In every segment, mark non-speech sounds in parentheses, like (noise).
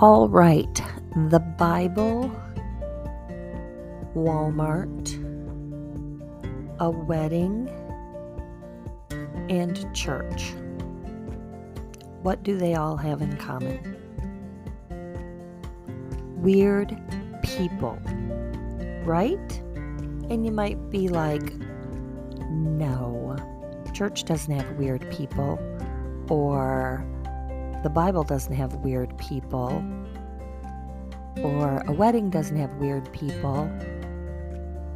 All right, the Bible, Walmart, a wedding, and church. What do they all have in common? Weird people, right? And you might be like, no, church doesn't have weird people, or the Bible doesn't have weird people, or a wedding doesn't have weird people.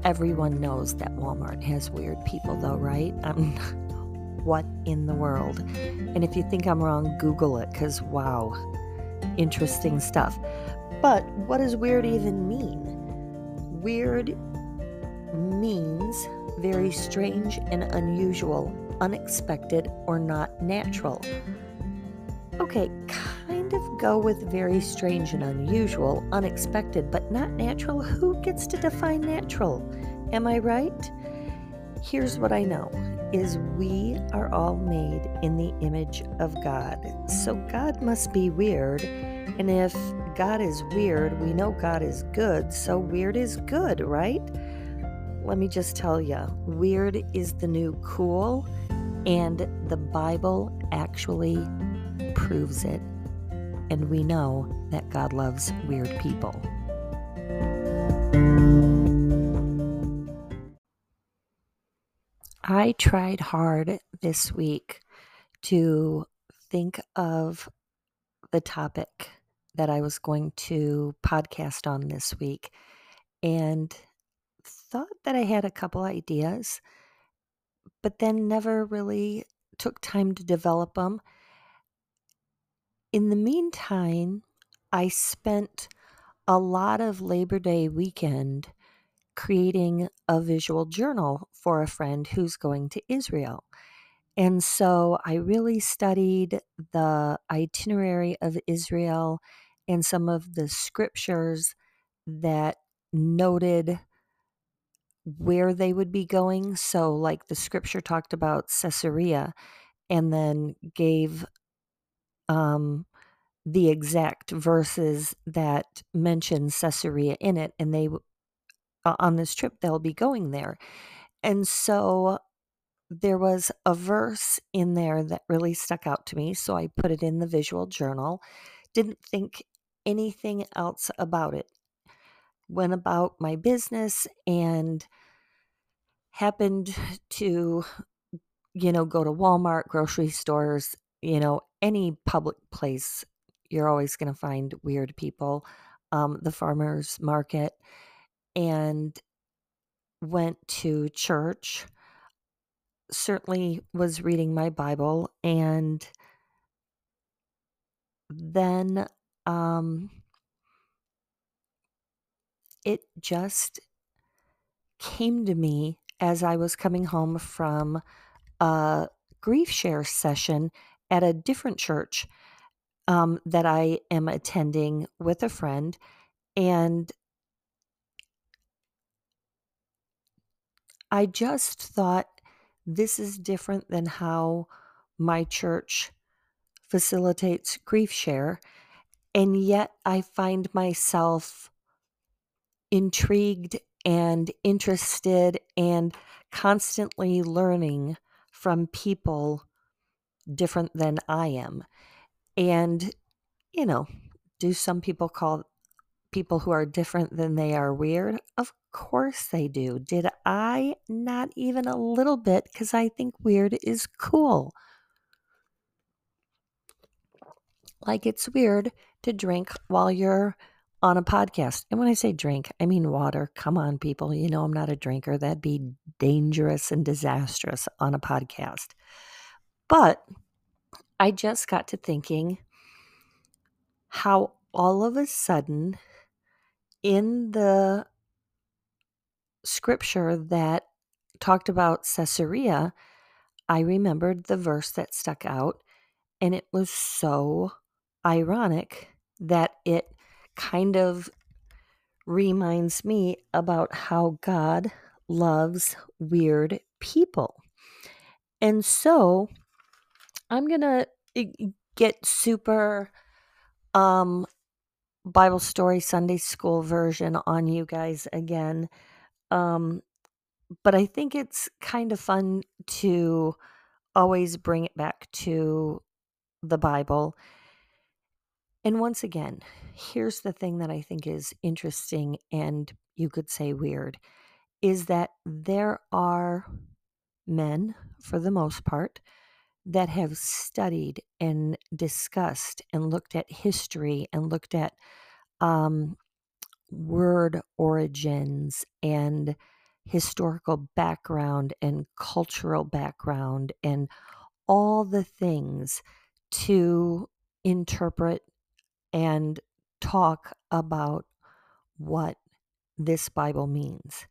Everyone knows that Walmart has weird people, though, right? (laughs) Um, what in the world? And if you think I'm wrong, Google it, because wow, interesting stuff. But what does weird even mean? Weird means very strange and unusual, unexpected, or not natural. Okay, kind of go with very strange and unusual, unexpected, but not natural. Who gets to define natural? Am I right? Here's what I know is we are all made in the image of God. So God must be weird. And if God is weird, we know God is good. So weird is good, right? Let me just tell you, weird is the new cool, and the Bible actually proves it. And we know that God loves weird people. I tried hard this week to think of the topic that I was going to podcast on this week and thought that I had a couple ideas, but then never really took time to develop them. In the meantime, I spent a lot of Labor Day weekend creating a visual journal for a friend who's going to Israel. And so I really studied the itinerary of Israel and some of the scriptures that noted where they would be going. So, like the scripture talked about Caesarea and then gave um, the exact verses that mention Caesarea in it, and they uh, on this trip they'll be going there. And so there was a verse in there that really stuck out to me, so I put it in the visual journal. Didn't think anything else about it. Went about my business and happened to you know go to Walmart, grocery stores, you know, any public place you're always going to find weird people. Um, the farmers market and went to church. Certainly was reading my Bible and then um, it just came to me as I was coming home from a grief share session at a different church um, that I am attending with a friend. And I just thought this is different than how my church facilitates grief share. And yet I find myself intrigued and interested and constantly learning from people different than I am. And, you know, do some people call people who are different than they are weird? Of course they do. Did I? Not even a little bit, because I think weird is cool. Like it's weird to drink while you're on a podcast. And when I say drink, I mean water. Come on, people. You know I'm not a drinker. That'd be dangerous and disastrous on a podcast. But I just got to thinking how all of a sudden in the scripture that talked about Caesarea, I remembered the verse that stuck out, and it was so ironic that it kind of reminds me about how God loves weird people. And so I'm going to get super um Bible story Sunday school version on you guys again. Um, but I think it's kind of fun to always bring it back to the Bible. And once again, here's the thing that I think is interesting and you could say weird is that there are men, for the most part, that have studied and discussed and looked at history and looked at um, word origins and historical background and cultural background and all the things to interpret and talk about what this Bible means.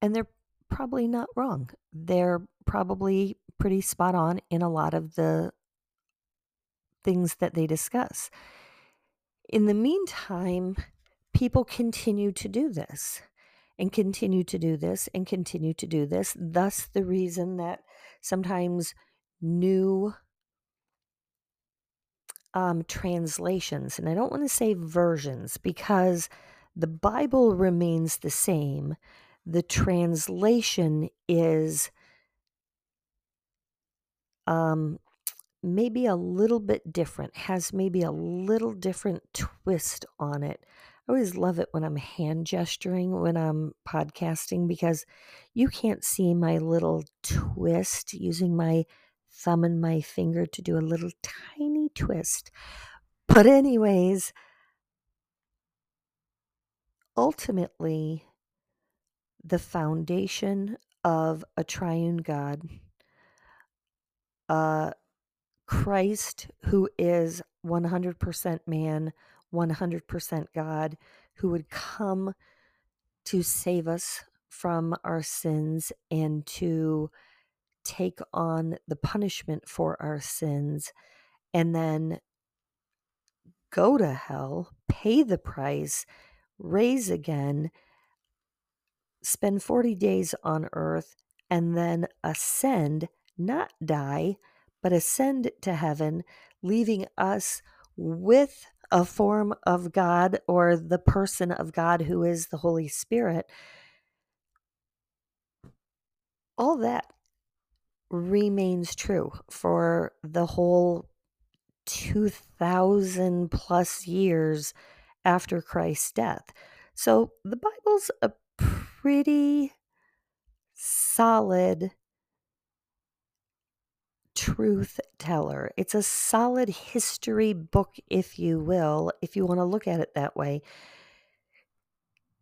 And they're probably not wrong. They're probably pretty spot on in a lot of the things that they discuss. In the meantime, people continue to do this and continue to do this and continue to do this. Thus, the reason that sometimes new um, translations, and I don't want to say versions because the Bible remains the same. The translation is um, maybe a little bit different, has maybe a little different twist on it. I always love it when I'm hand gesturing when I'm podcasting because you can't see my little twist using my thumb and my finger to do a little tiny twist. But, anyways, ultimately, the foundation of a triune God, uh, Christ, who is 100% man, 100% God, who would come to save us from our sins and to take on the punishment for our sins and then go to hell, pay the price, raise again, spend 40 days on earth, and then ascend, not die, but ascend to heaven, leaving us with a form of God or the person of God who is the Holy Spirit. All that remains true for the whole 2000 plus years after Christ's death. So the Bible's a pretty solid truth teller. It's a solid history book, if you will, if you want to look at it that way,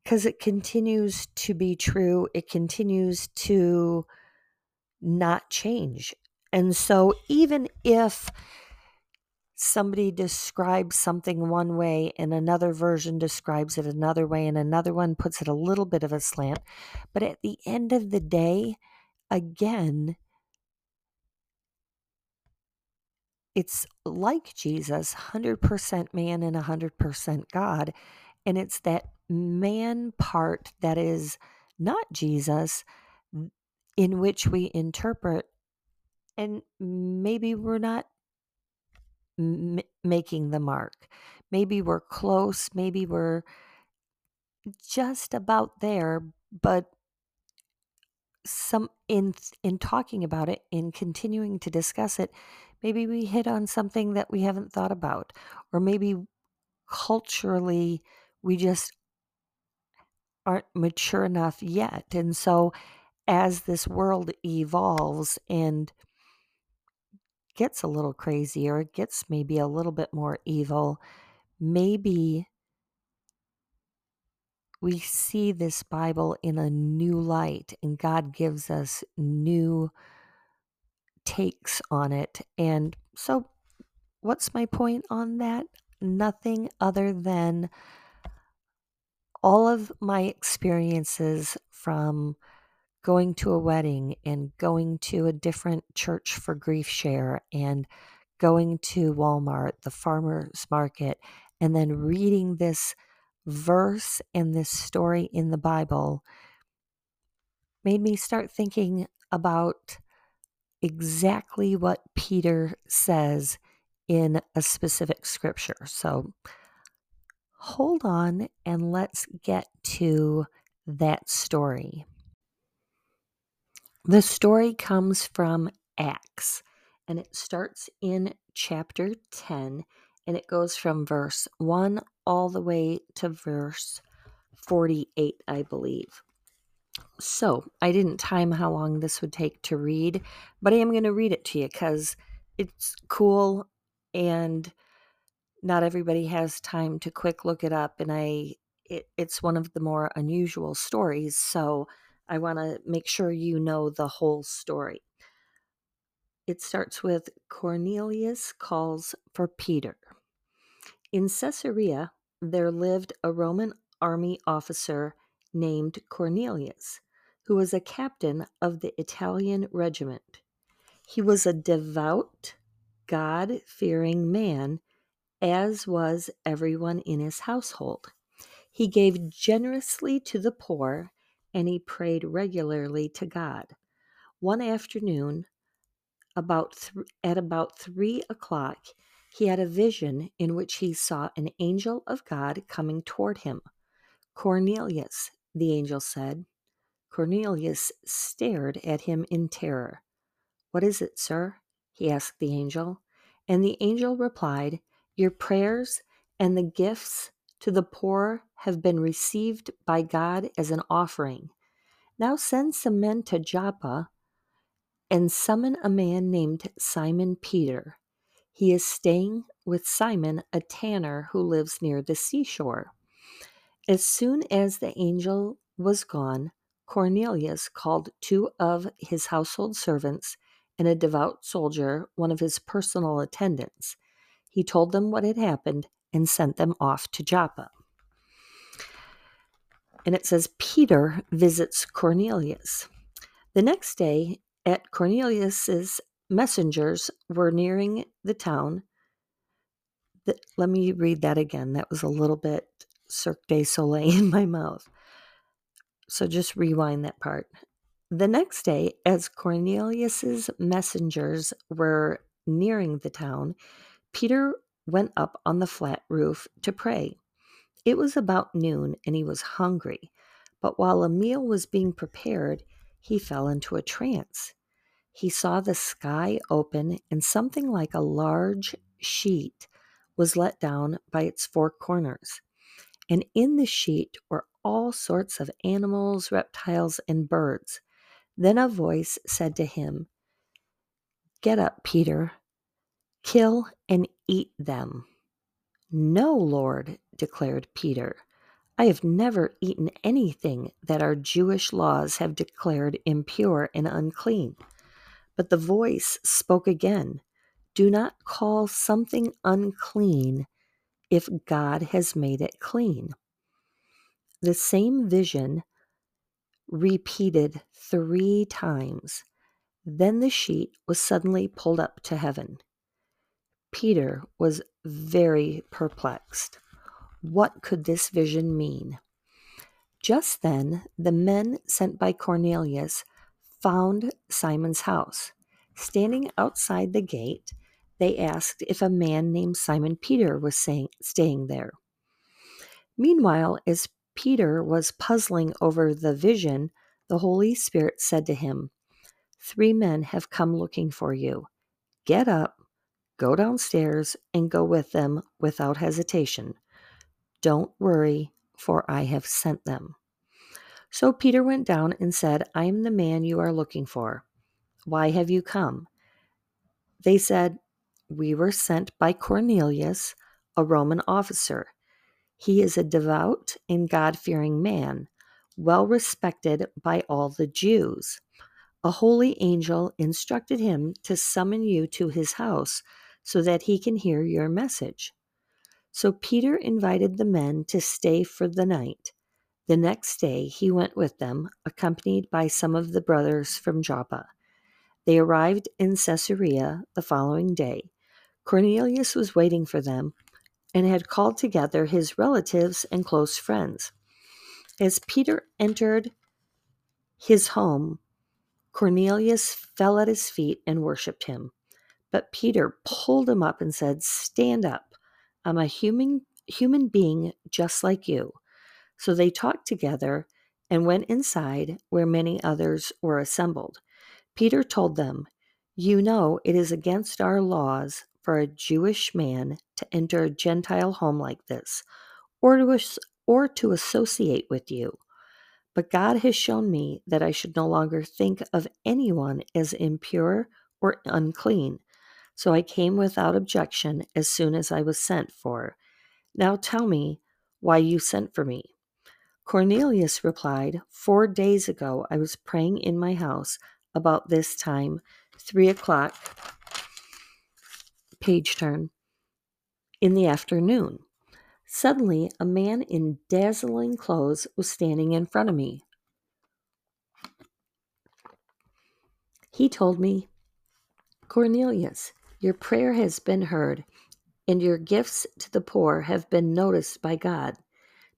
because it continues to be true. It continues to not change. And so, even if somebody describes something one way and another version describes it another way and another one puts it a little bit of a slant, but at the end of the day, again, it's like Jesus, 100% man and 100% God. And it's that man part that is not Jesus in which we interpret, and maybe we're not m- making the mark. Maybe we're close, maybe we're just about there, but some in in talking about it in continuing to discuss it maybe we hit on something that we haven't thought about or maybe culturally we just aren't mature enough yet. And so as this world evolves and gets a little crazier gets maybe a little bit more evil maybe we see this Bible in a new light, and God gives us new takes on it. And so, what's my point on that? Nothing other than all of my experiences from going to a wedding and going to a different church for grief share and going to Walmart, the farmer's market, and then reading this verse and this story in the Bible made me start thinking about exactly what Peter says in a specific scripture. So hold on and let's get to that story. The story comes from Acts and it starts in chapter 10 and it goes from verse 1 all the way to verse 48, I believe. So I didn't time how long this would take to read, but I am going to read it to you because it's cool and not everybody has time to quick look it up and I it, it's one of the more unusual stories, so I want to make sure you know the whole story. It starts with Cornelius calls for Peter. In Caesarea, there lived a Roman army officer named Cornelius, who was a captain of the Italian regiment. He was a devout, God fearing man, as was everyone in his household. He gave generously to the poor, and he prayed regularly to God. One afternoon, about th- at about three o'clock, he had a vision in which he saw an angel of God coming toward him. Cornelius, the angel said. Cornelius stared at him in terror. What is it, sir? he asked the angel. And the angel replied, Your prayers and the gifts to the poor have been received by God as an offering. Now send some men to Joppa and summon a man named Simon Peter. He is staying with Simon, a tanner who lives near the seashore. As soon as the angel was gone, Cornelius called two of his household servants and a devout soldier, one of his personal attendants. He told them what had happened and sent them off to Joppa. And it says Peter visits Cornelius. The next day, at Cornelius's messengers were nearing the town. The, let me read that again. That was a little bit Cirque du Soleil (laughs) in my mouth. So just rewind that part. The next day, as Cornelius's messengers were nearing the town, Peter went up on the flat roof to pray. It was about noon and he was hungry, but while a meal was being prepared, he fell into a trance. He saw the sky open and something like a large sheet was let down by its four corners. And in the sheet were all sorts of animals, reptiles, and birds. Then a voice said to him, Get up, Peter, kill and eat them. No, Lord, declared Peter. I have never eaten anything that our Jewish laws have declared impure and unclean. But the voice spoke again Do not call something unclean if God has made it clean. The same vision repeated three times. Then the sheet was suddenly pulled up to heaven. Peter was very perplexed. What could this vision mean? Just then, the men sent by Cornelius found Simon's house. Standing outside the gate, they asked if a man named Simon Peter was staying there. Meanwhile, as Peter was puzzling over the vision, the Holy Spirit said to him, Three men have come looking for you. Get up, go downstairs, and go with them without hesitation. Don't worry, for I have sent them. So Peter went down and said, I am the man you are looking for. Why have you come? They said, We were sent by Cornelius, a Roman officer. He is a devout and God fearing man, well respected by all the Jews. A holy angel instructed him to summon you to his house so that he can hear your message. So Peter invited the men to stay for the night. The next day he went with them, accompanied by some of the brothers from Joppa. They arrived in Caesarea the following day. Cornelius was waiting for them and had called together his relatives and close friends. As Peter entered his home, Cornelius fell at his feet and worshipped him. But Peter pulled him up and said, Stand up. I'm a human human being just like you. So they talked together and went inside where many others were assembled. Peter told them, You know, it is against our laws for a Jewish man to enter a Gentile home like this, or to, or to associate with you. But God has shown me that I should no longer think of anyone as impure or unclean. So I came without objection as soon as I was sent for. Now tell me why you sent for me. Cornelius replied, Four days ago I was praying in my house about this time, three o'clock, page turn, in the afternoon. Suddenly, a man in dazzling clothes was standing in front of me. He told me, Cornelius, your prayer has been heard, and your gifts to the poor have been noticed by God.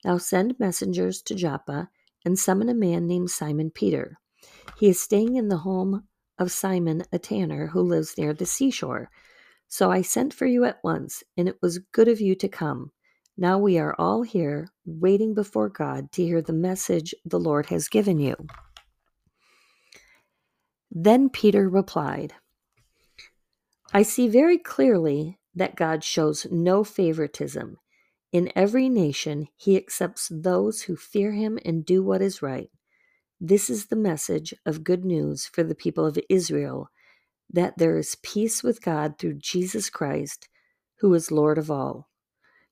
Now send messengers to Joppa and summon a man named Simon Peter. He is staying in the home of Simon, a tanner who lives near the seashore. So I sent for you at once, and it was good of you to come. Now we are all here, waiting before God to hear the message the Lord has given you. Then Peter replied, I see very clearly that God shows no favoritism. In every nation, he accepts those who fear him and do what is right. This is the message of good news for the people of Israel that there is peace with God through Jesus Christ, who is Lord of all.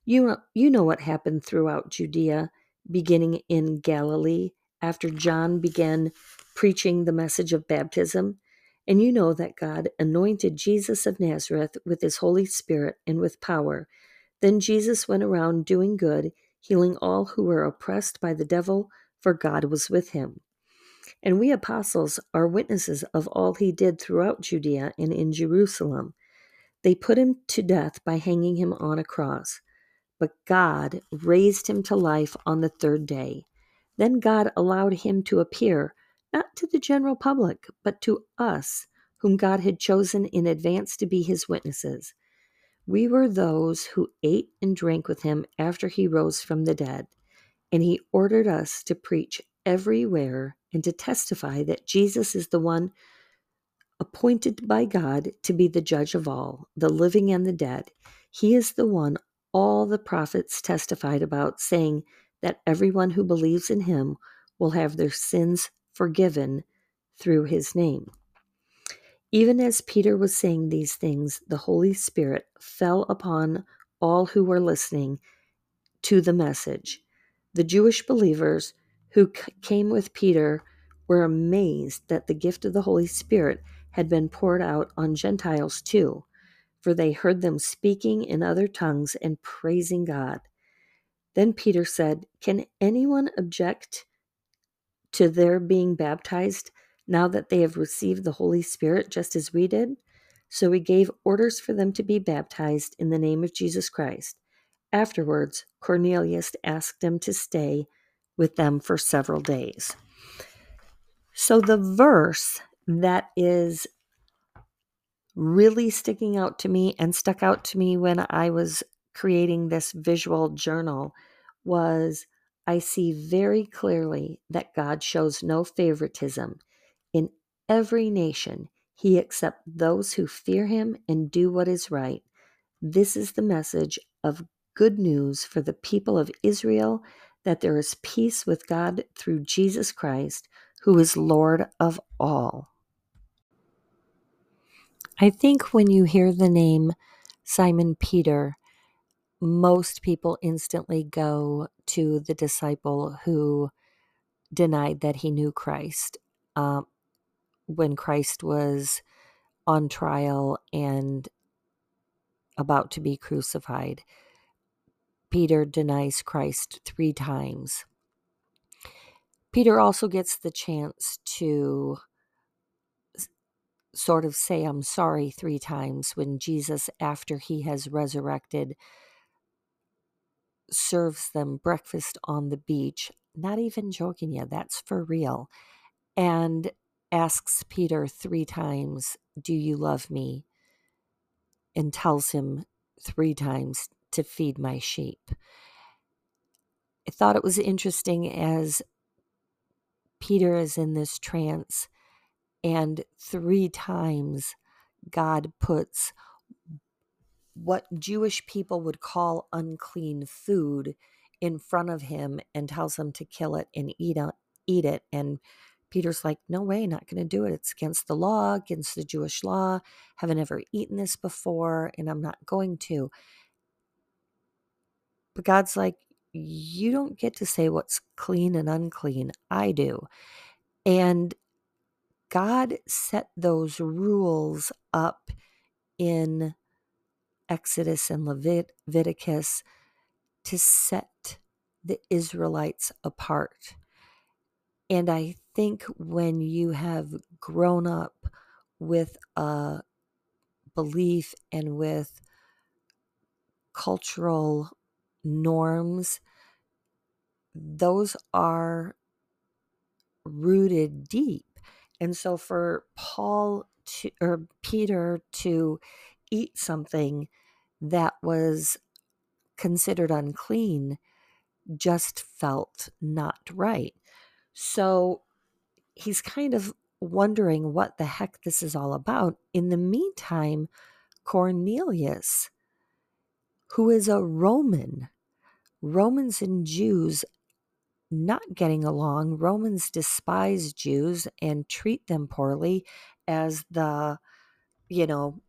You you know what happened throughout Judea, beginning in Galilee, after John began preaching the message of baptism. And you know that God anointed Jesus of Nazareth with his Holy Spirit and with power. Then Jesus went around doing good, healing all who were oppressed by the devil, for God was with him. And we apostles are witnesses of all he did throughout Judea and in Jerusalem. They put him to death by hanging him on a cross. But God raised him to life on the third day. Then God allowed him to appear not to the general public, but to us, whom God had chosen in advance to be his witnesses. We were those who ate and drank with him after he rose from the dead, and he ordered us to preach everywhere and to testify that Jesus is the one appointed by God to be the judge of all, the living and the dead. He is the one all the prophets testified about, saying that everyone who believes in him will have their sins forgiven through his name. Even as Peter was saying these things, the Holy Spirit fell upon all who were listening to the message. The Jewish believers who came with Peter were amazed that the gift of the Holy Spirit had been poured out on Gentiles too, for they heard them speaking in other tongues and praising God. Then Peter said, Can anyone object to their being baptized now that they have received the Holy Spirit just as we did. So he gave orders for them to be baptized in the name of Jesus Christ. Afterwards, Cornelius asked them to stay with them for several days. So the verse that is really sticking out to me and stuck out to me when I was creating this visual journal was I see very clearly that God shows no favoritism. In every nation, he accepts those who fear him and do what is right. This is the message of good news for the people of Israel that there is peace with God through Jesus Christ, who is Lord of all. I think when you hear the name Simon Peter, most people instantly go to the disciple who denied that he knew Christ uh, when Christ was on trial and about to be crucified. Peter denies Christ three times. Peter also gets the chance to sort of say, I'm sorry, three times when Jesus, after he has resurrected, serves them breakfast on the beach. Not even joking you, that's for real. And asks Peter three times, Do you love me? And tells him three times to feed my sheep. I thought it was interesting as Peter is in this trance, and three times God puts what Jewish people would call unclean food in front of him and tells him to kill it and eat it, eat it. And Peter's like, No way, not going to do it. It's against the law, against the Jewish law. Haven't ever eaten this before, and I'm not going to. But God's like, You don't get to say what's clean and unclean. I do. And God set those rules up in Exodus and Leviticus to set the Israelites apart. And I think when you have grown up with a belief and with cultural norms, those are rooted deep. And so for Paul to, or Peter to eat something that was considered unclean just felt not right. So he's kind of wondering what the heck this is all about. In the meantime, Cornelius, who is a Roman, Romans and Jews not getting along, Romans despise Jews and treat them poorly as the, you know,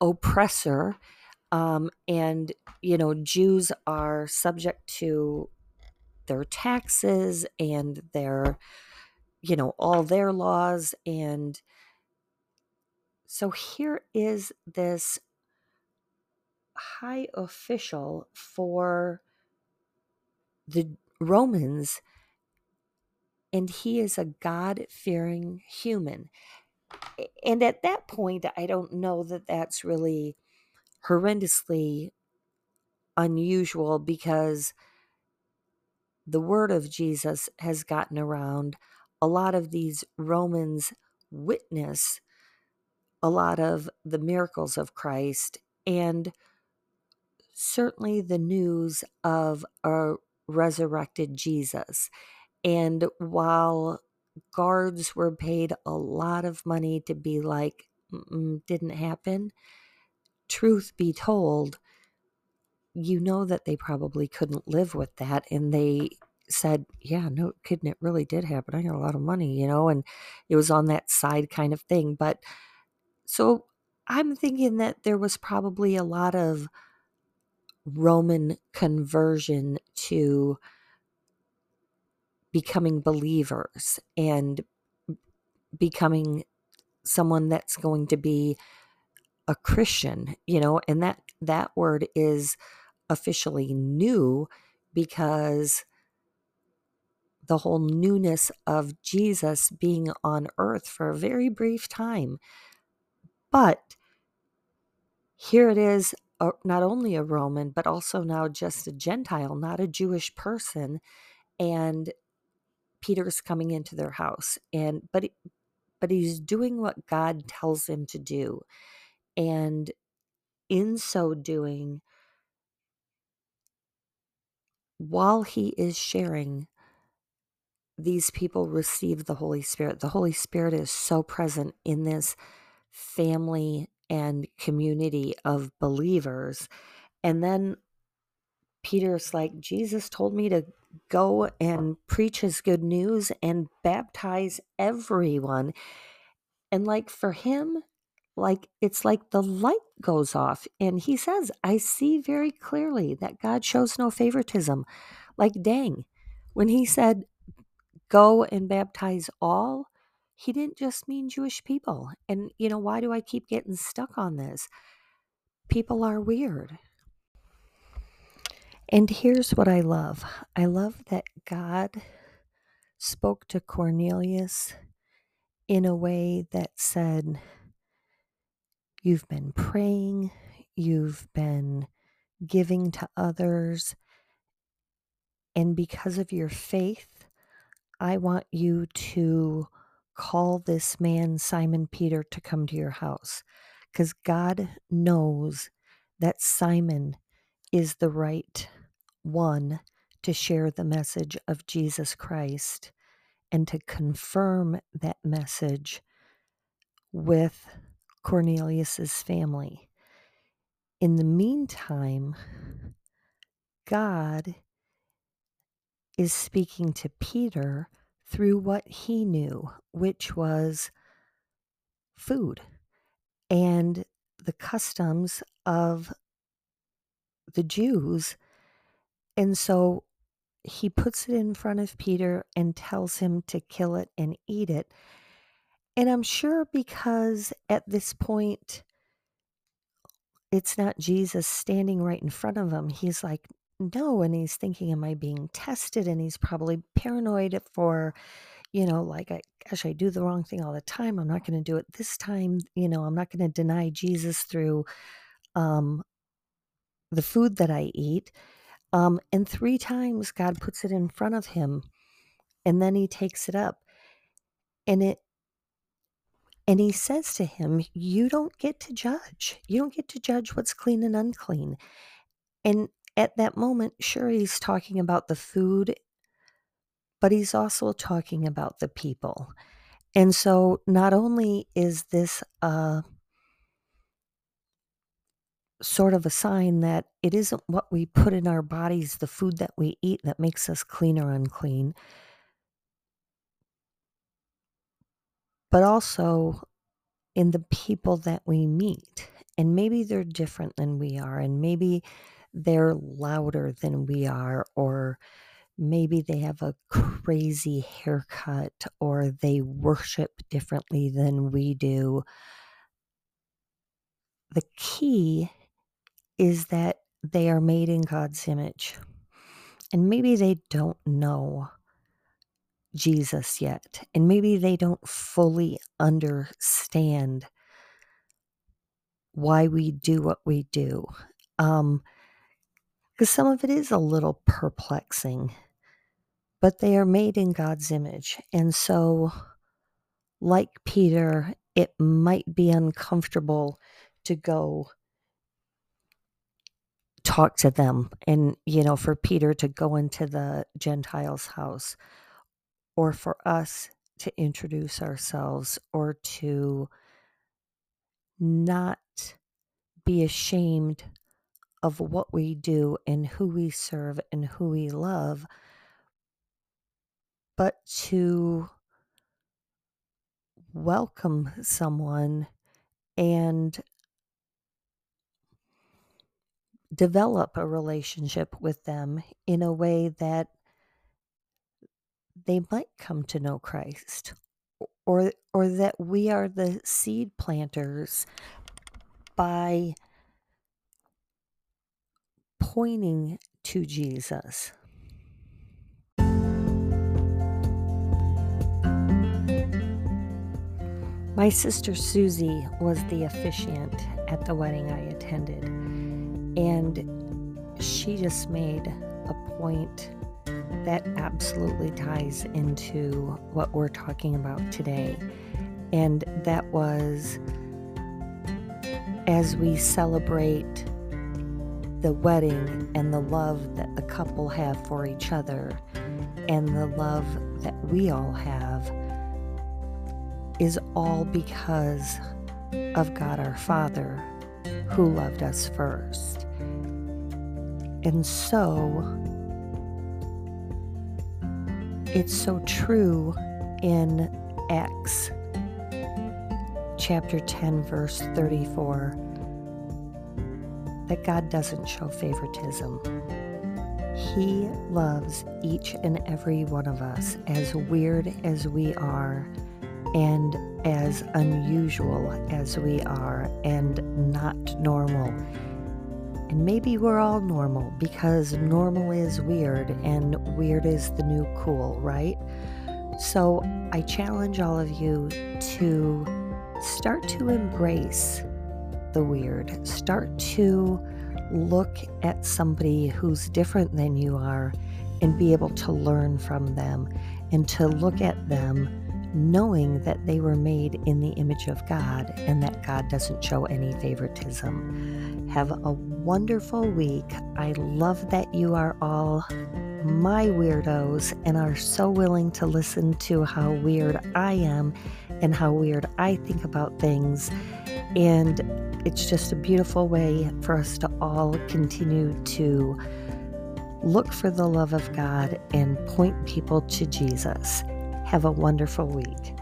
oppressor. Um, and, you know, Jews are subject to their taxes and their, you know, all their laws. And so here is this high official for the Romans, and he is a God fearing human and at that point, I don't know that that's really horrendously unusual because the word of Jesus has gotten around. A lot of these Romans witness a lot of the miracles of Christ and certainly the news of a resurrected Jesus. And while guards were paid a lot of money to be like, didn't happen. Truth be told, you know that they probably couldn't live with that. And they said, Yeah, no kidding, it really did happen. I got a lot of money, you know, and it was on that side kind of thing. But so I'm thinking that there was probably a lot of Roman conversion to becoming believers and becoming someone that's going to be a Christian, you know, and that that word is officially new because the whole newness of Jesus being on earth for a very brief time. But here it is, uh, not only a Roman, but also now just a Gentile, not a Jewish person. And Peter's coming into their house and but but he's doing what God tells him to do. And in so doing while he is sharing these people receive the Holy Spirit. The Holy Spirit is so present in this family and community of believers. And then Peter's like, Jesus told me to go and preach his good news and baptize everyone. And like for him, like it's like the light goes off. And he says, I see very clearly that God shows no favoritism. Like, dang, when he said, go and baptize all, he didn't just mean Jewish people. And, you know, why do I keep getting stuck on this? People are weird. And here's what I love I love that God spoke to Cornelius in a way that said, You've been praying, you've been giving to others, and because of your faith, I want you to call this man, Simon Peter, to come to your house because God knows that Simon is the right one to share the message of Jesus Christ and to confirm that message with Cornelius's family. In the meantime, God is speaking to Peter through what he knew, which was food and the customs of the Jews. And so he puts it in front of Peter and tells him to kill it and eat it. And I'm sure because at this point, it's not Jesus standing right in front of him. He's like, no. And he's thinking, am I being tested? And he's probably paranoid for, you know, like, I, gosh, I do the wrong thing all the time. I'm not going to do it this time. You know, I'm not going to deny Jesus through um, the food that I eat. Um, and three times God puts it in front of him and then he takes it up. And it and he says to him, You don't get to judge. You don't get to judge what's clean and unclean. And at that moment, sure, he's talking about the food, but he's also talking about the people. And so not only is this a sort of a sign that it isn't what we put in our bodies, the food that we eat, that makes us clean or unclean, but also in the people that we meet. And maybe they're different than we are, and maybe they're louder than we are, or maybe they have a crazy haircut, or they worship differently than we do. The key is that they are made in God's image. And maybe they don't know Jesus yet. And maybe they don't fully understand why we do what we do. Um, because some of it is a little perplexing, but they are made in God's image. And so, like Peter, it might be uncomfortable to go talk to them and you know for peter to go into the gentiles house or for us to introduce ourselves or to not be ashamed of what we do and who we serve and who we love but to welcome someone and develop a relationship with them in a way that they might come to know Christ or or that we are the seed planters by pointing to Jesus. My sister Susie was the officiant at the wedding I attended. And she just made a point that absolutely ties into what we're talking about today. And that was as we celebrate the wedding and the love that the couple have for each other and the love that we all have is all because of God our Father who loved us first. And so, it's so true in Acts chapter 10, verse 34, that God doesn't show favoritism. He loves each and every one of us, as weird as we are, and as unusual as we are, and not normal. And maybe we're all normal because normal is weird and weird is the new cool, right? So I challenge all of you to start to embrace the weird. Start to look at somebody who's different than you are and be able to learn from them and to look at them knowing that they were made in the image of God and that God doesn't show any favoritism. Have a wonderful week. I love that you are all my weirdos and are so willing to listen to how weird I am and how weird I think about things. And it's just a beautiful way for us to all continue to look for the love of God and point people to Jesus. Have a wonderful week.